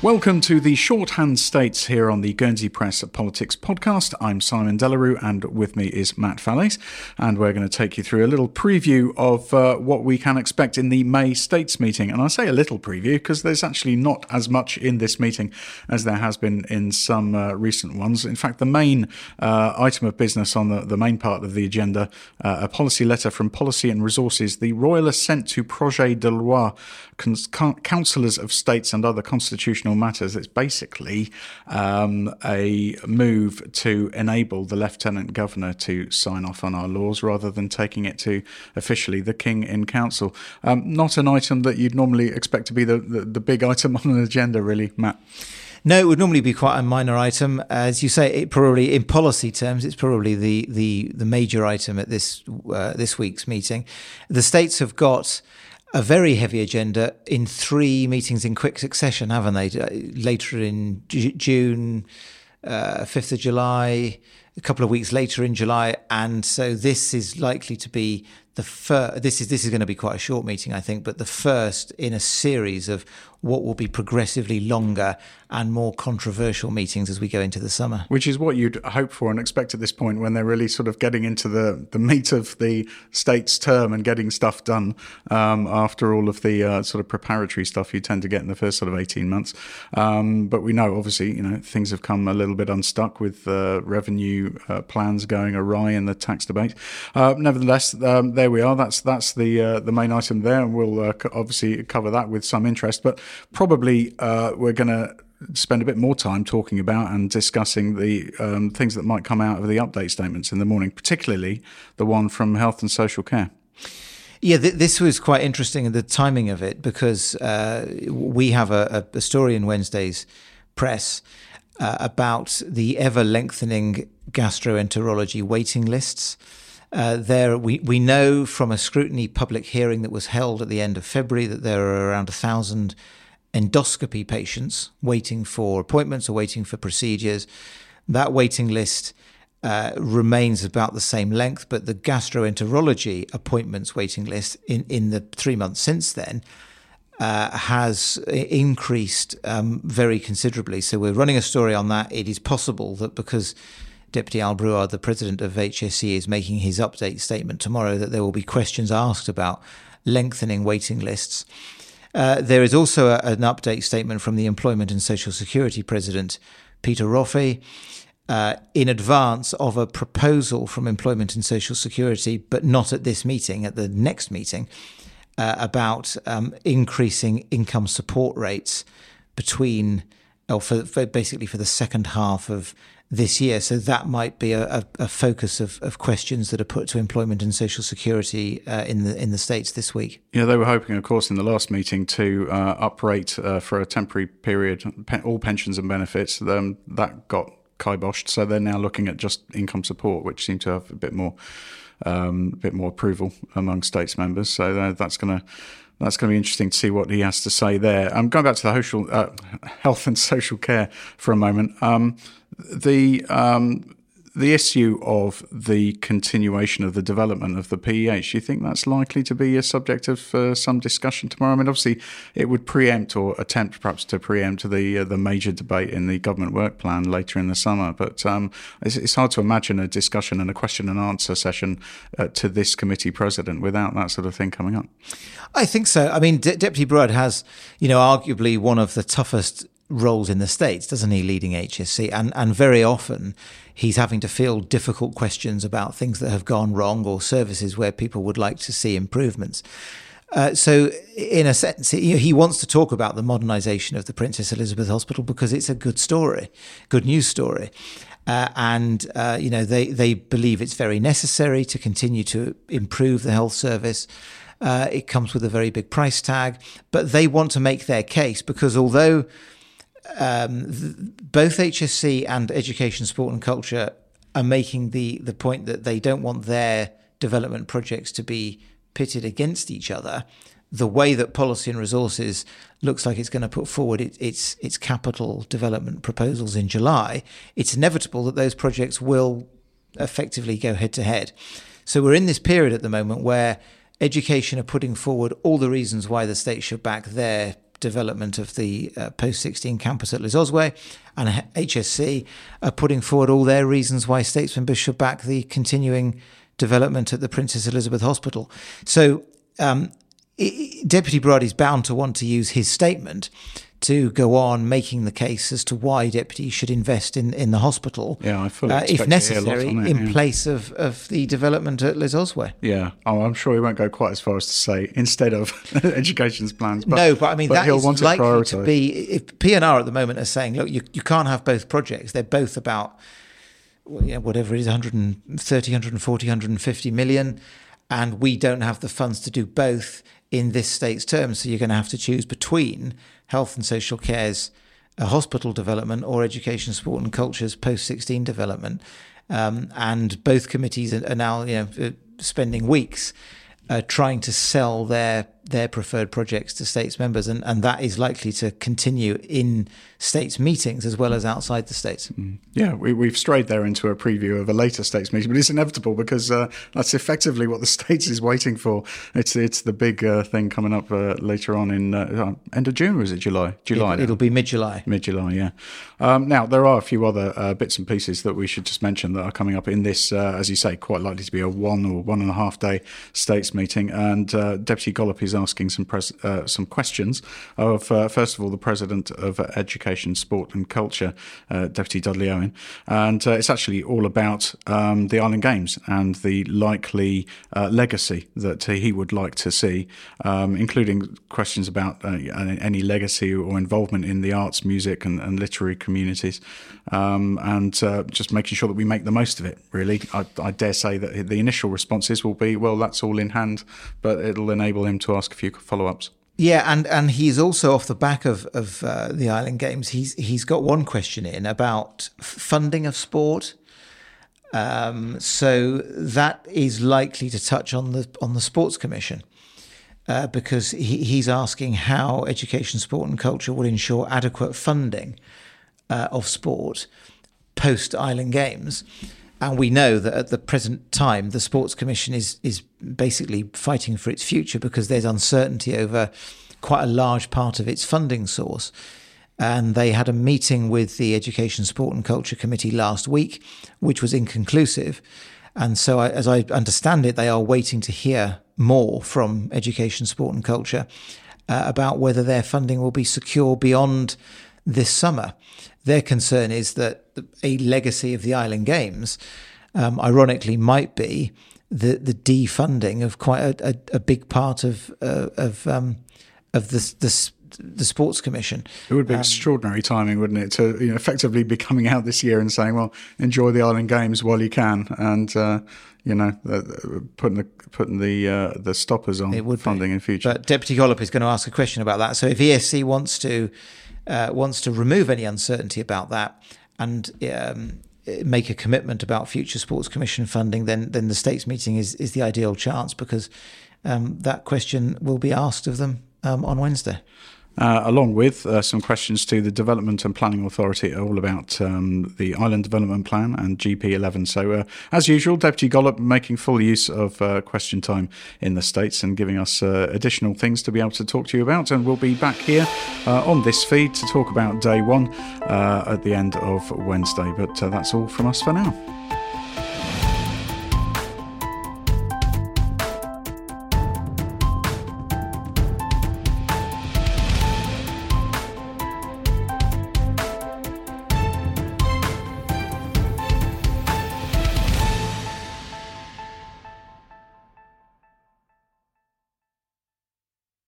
Welcome to the Shorthand States here on the Guernsey Press Politics podcast. I'm Simon De La Rue, and with me is Matt Fallaize, and we're going to take you through a little preview of uh, what we can expect in the May States meeting. And I say a little preview because there's actually not as much in this meeting as there has been in some uh, recent ones. In fact, the main uh, item of business on the, the main part of the agenda, uh, a policy letter from Policy and Resources, the Royal Assent to Projet de Loi, Councillors of States and Other Constitutional matters. It's basically um, a move to enable the Lieutenant Governor to sign off on our laws rather than taking it to officially the King in Council. Um, not an item that you'd normally expect to be the, the, the big item on an agenda, really, Matt. No, it would normally be quite a minor item. As you say, it probably in policy terms, it's probably the the, the major item at this uh, this week's meeting. The states have got a very heavy agenda in three meetings in quick succession, haven't they? Uh, later in June, uh, 5th of July, a couple of weeks later in July. And so this is likely to be the first, this is, this is going to be quite a short meeting, I think, but the first in a series of what will be progressively longer and more controversial meetings as we go into the summer. Which is what you'd hope for and expect at this point when they're really sort of getting into the, the meat of the state's term and getting stuff done um, after all of the uh, sort of preparatory stuff you tend to get in the first sort of 18 months. Um, but we know, obviously, you know, things have come a little bit unstuck with uh, revenue uh, plans going awry in the tax debate. Uh, nevertheless, um, there we are. That's that's the uh, the main item there, and we'll uh, obviously cover that with some interest. But probably uh, we're going to spend a bit more time talking about and discussing the um, things that might come out of the update statements in the morning, particularly the one from Health and Social Care. Yeah, th- this was quite interesting, in the timing of it, because uh, we have a, a, story in Wednesday's press uh, about the ever lengthening gastroenterology waiting lists. Uh, there, we, we know from a scrutiny public hearing that was held at the end of February that there are around a thousand endoscopy patients waiting for appointments or waiting for procedures. That waiting list uh, remains about the same length, but the gastroenterology appointments waiting list in, in the three months since then uh, has increased um, very considerably. So we're running a story on that. It is possible that because Deputy Al Brouard, the president of HSC, is making his update statement tomorrow, that there will be questions asked about lengthening waiting lists. Uh, there is also a, an update statement from the Employment and Social Security President, Peter Roffey, uh, in advance of a proposal from Employment and Social Security, but not at this meeting, at the next meeting, uh, about um, increasing income support rates between, or for, for, basically for the second half of this year. So that might be a, a, focus of, of questions that are put to employment and social security uh, in the in the states this week. Yeah, they were hoping, of course, in the last meeting to uh, uprate uh, for a temporary period all pensions and benefits. Um, that got kiboshed, so they're now looking at just income support, which seemed to have a bit more um, a bit more approval among states members. So uh, that's going to that's going to be interesting to see what he has to say there. I'm um, going back to the social, uh, health and social care for a moment. Um, the um, the issue of the continuation of the development of the PEH, do you think that's likely to be a subject of uh, some discussion tomorrow? I mean, obviously, it would preempt or attempt perhaps to preempt the uh, the major debate in the government work plan later in the summer. But um, it's, it's, hard to imagine a discussion and a question and answer session uh, to this committee president without that sort of thing coming up. I think so. I mean, De- Deputy Brouard has, you know, arguably one of the toughest roles in the States, doesn't he, leading HSC? And, and very often he's having to field difficult questions about things that have gone wrong or services where people would like to see improvements. Uh, so, in a sense, he, wants to talk about the modernisation of the Princess Elizabeth Hospital because it's a good story, good news story. Uh, and uh, you know they they believe it's very necessary to continue to improve the health service. Uh, it comes with a very big price tag, but they want to make their case because although um, th- both HSC and Education, Sport and Culture are making the the point that they don't want their development projects to be pitted against each other. The way that policy and resources looks like it's going to put forward it, its its capital development proposals in July, it's inevitable that those projects will effectively go head to head. So we're in this period at the moment where education are putting forward all the reasons why the state should back their development of the uh, post 16 campus at Les Ozouets, and HSC are putting forward all their reasons why states members should back the continuing development at the Princess Elizabeth Hospital. So, um, Deputy Brouard is bound to want to use his statement to go on making the case as to why deputies should invest in, in the hospital, yeah, I fully uh, if necessary, it, in yeah. place of, of the development at Les Ozouets. Yeah, oh, I'm sure he won't go quite as far as to say instead of education's plans. But, no, but I mean but that is likely to be if PNR at the moment are saying, look, you, you can't have both projects. They're both about you know, whatever it is, 130, 140, 150 million, and we don't have the funds to do both in this state's terms. So you're going to have to choose between health and social care's uh, hospital development or education, sport and culture's post 16 development. Um, and both committees are, now you know, uh, spending weeks uh, trying to sell their their preferred projects to states members, and, and that is likely to continue in states meetings as well as outside the states. Mm. Yeah, we, we've strayed there into a preview of a later states meeting, but it's inevitable because uh, that's effectively what the states is waiting for. It's it's the big uh, thing coming up uh, later on in uh, end of June, or is it July? July. It, will be mid July. Mid July, yeah. Um, now there are a few other uh, bits and pieces that we should just mention that are coming up in this, uh, as you say, quite likely to be a one or one and a half day states meeting, and Deputy Gollop is asking some pres- uh, some questions of uh, first of all the president of Education, Sport and Culture, uh, Deputy Dudley Owen, and uh, it's actually all about um, the Island Games and the likely uh, legacy that he would like to see, um, including questions about any legacy or involvement in the arts, music, and, and literary communities, um, and just making sure that we make the most of it. Really, I, I dare say that the initial responses will be, well, that's all in hand, but it'll enable him to ask a few follow ups. Yeah, and, and he's also off the back of of uh, the Island Games. He's he's got one question in about funding of sport. Um, so that is likely to touch on the on the sports commission. Uh, because he, he's asking how education, sport, and culture will ensure adequate funding uh, of sport post Island Games. And we know that at the present time, the Sports Commission is is basically fighting for its future because there's uncertainty over quite a large part of its funding source. And they had a meeting with the Education, Sport and Culture Committee last week, which was inconclusive. And so, I, as I understand it, they are waiting to hear more from Education, Sport and Culture uh, about whether their funding will be secure beyond this summer. Their concern is that a legacy of the Island Games, um, ironically, might be the the defunding of quite a, a, a big part of uh, of um, of the, the the sports commission. It would be um, extraordinary timing, wouldn't it, to you know, effectively be coming out this year and saying, "Well, enjoy the Island Games while you can," and uh, you know, putting the putting the uh, the stoppers on it would funding be. in future. But Deputy Gollop is going to ask a question about that. So if ESC wants to uh, wants to remove any uncertainty about that and um, make a commitment about future sports commission funding, then then the states meeting is is the ideal chance because um, that question will be asked of them um, on Wednesday uh, along with uh, some questions to the Development and Planning Authority, all about um, the Island Development Plan and GP11. So, uh, as usual, Deputy Gollop making full use of uh, question time in the States and giving us uh, additional things to be able to talk to you about. And we'll be back here uh, on this feed to talk about day one at the end of Wednesday. But that's all from us for now.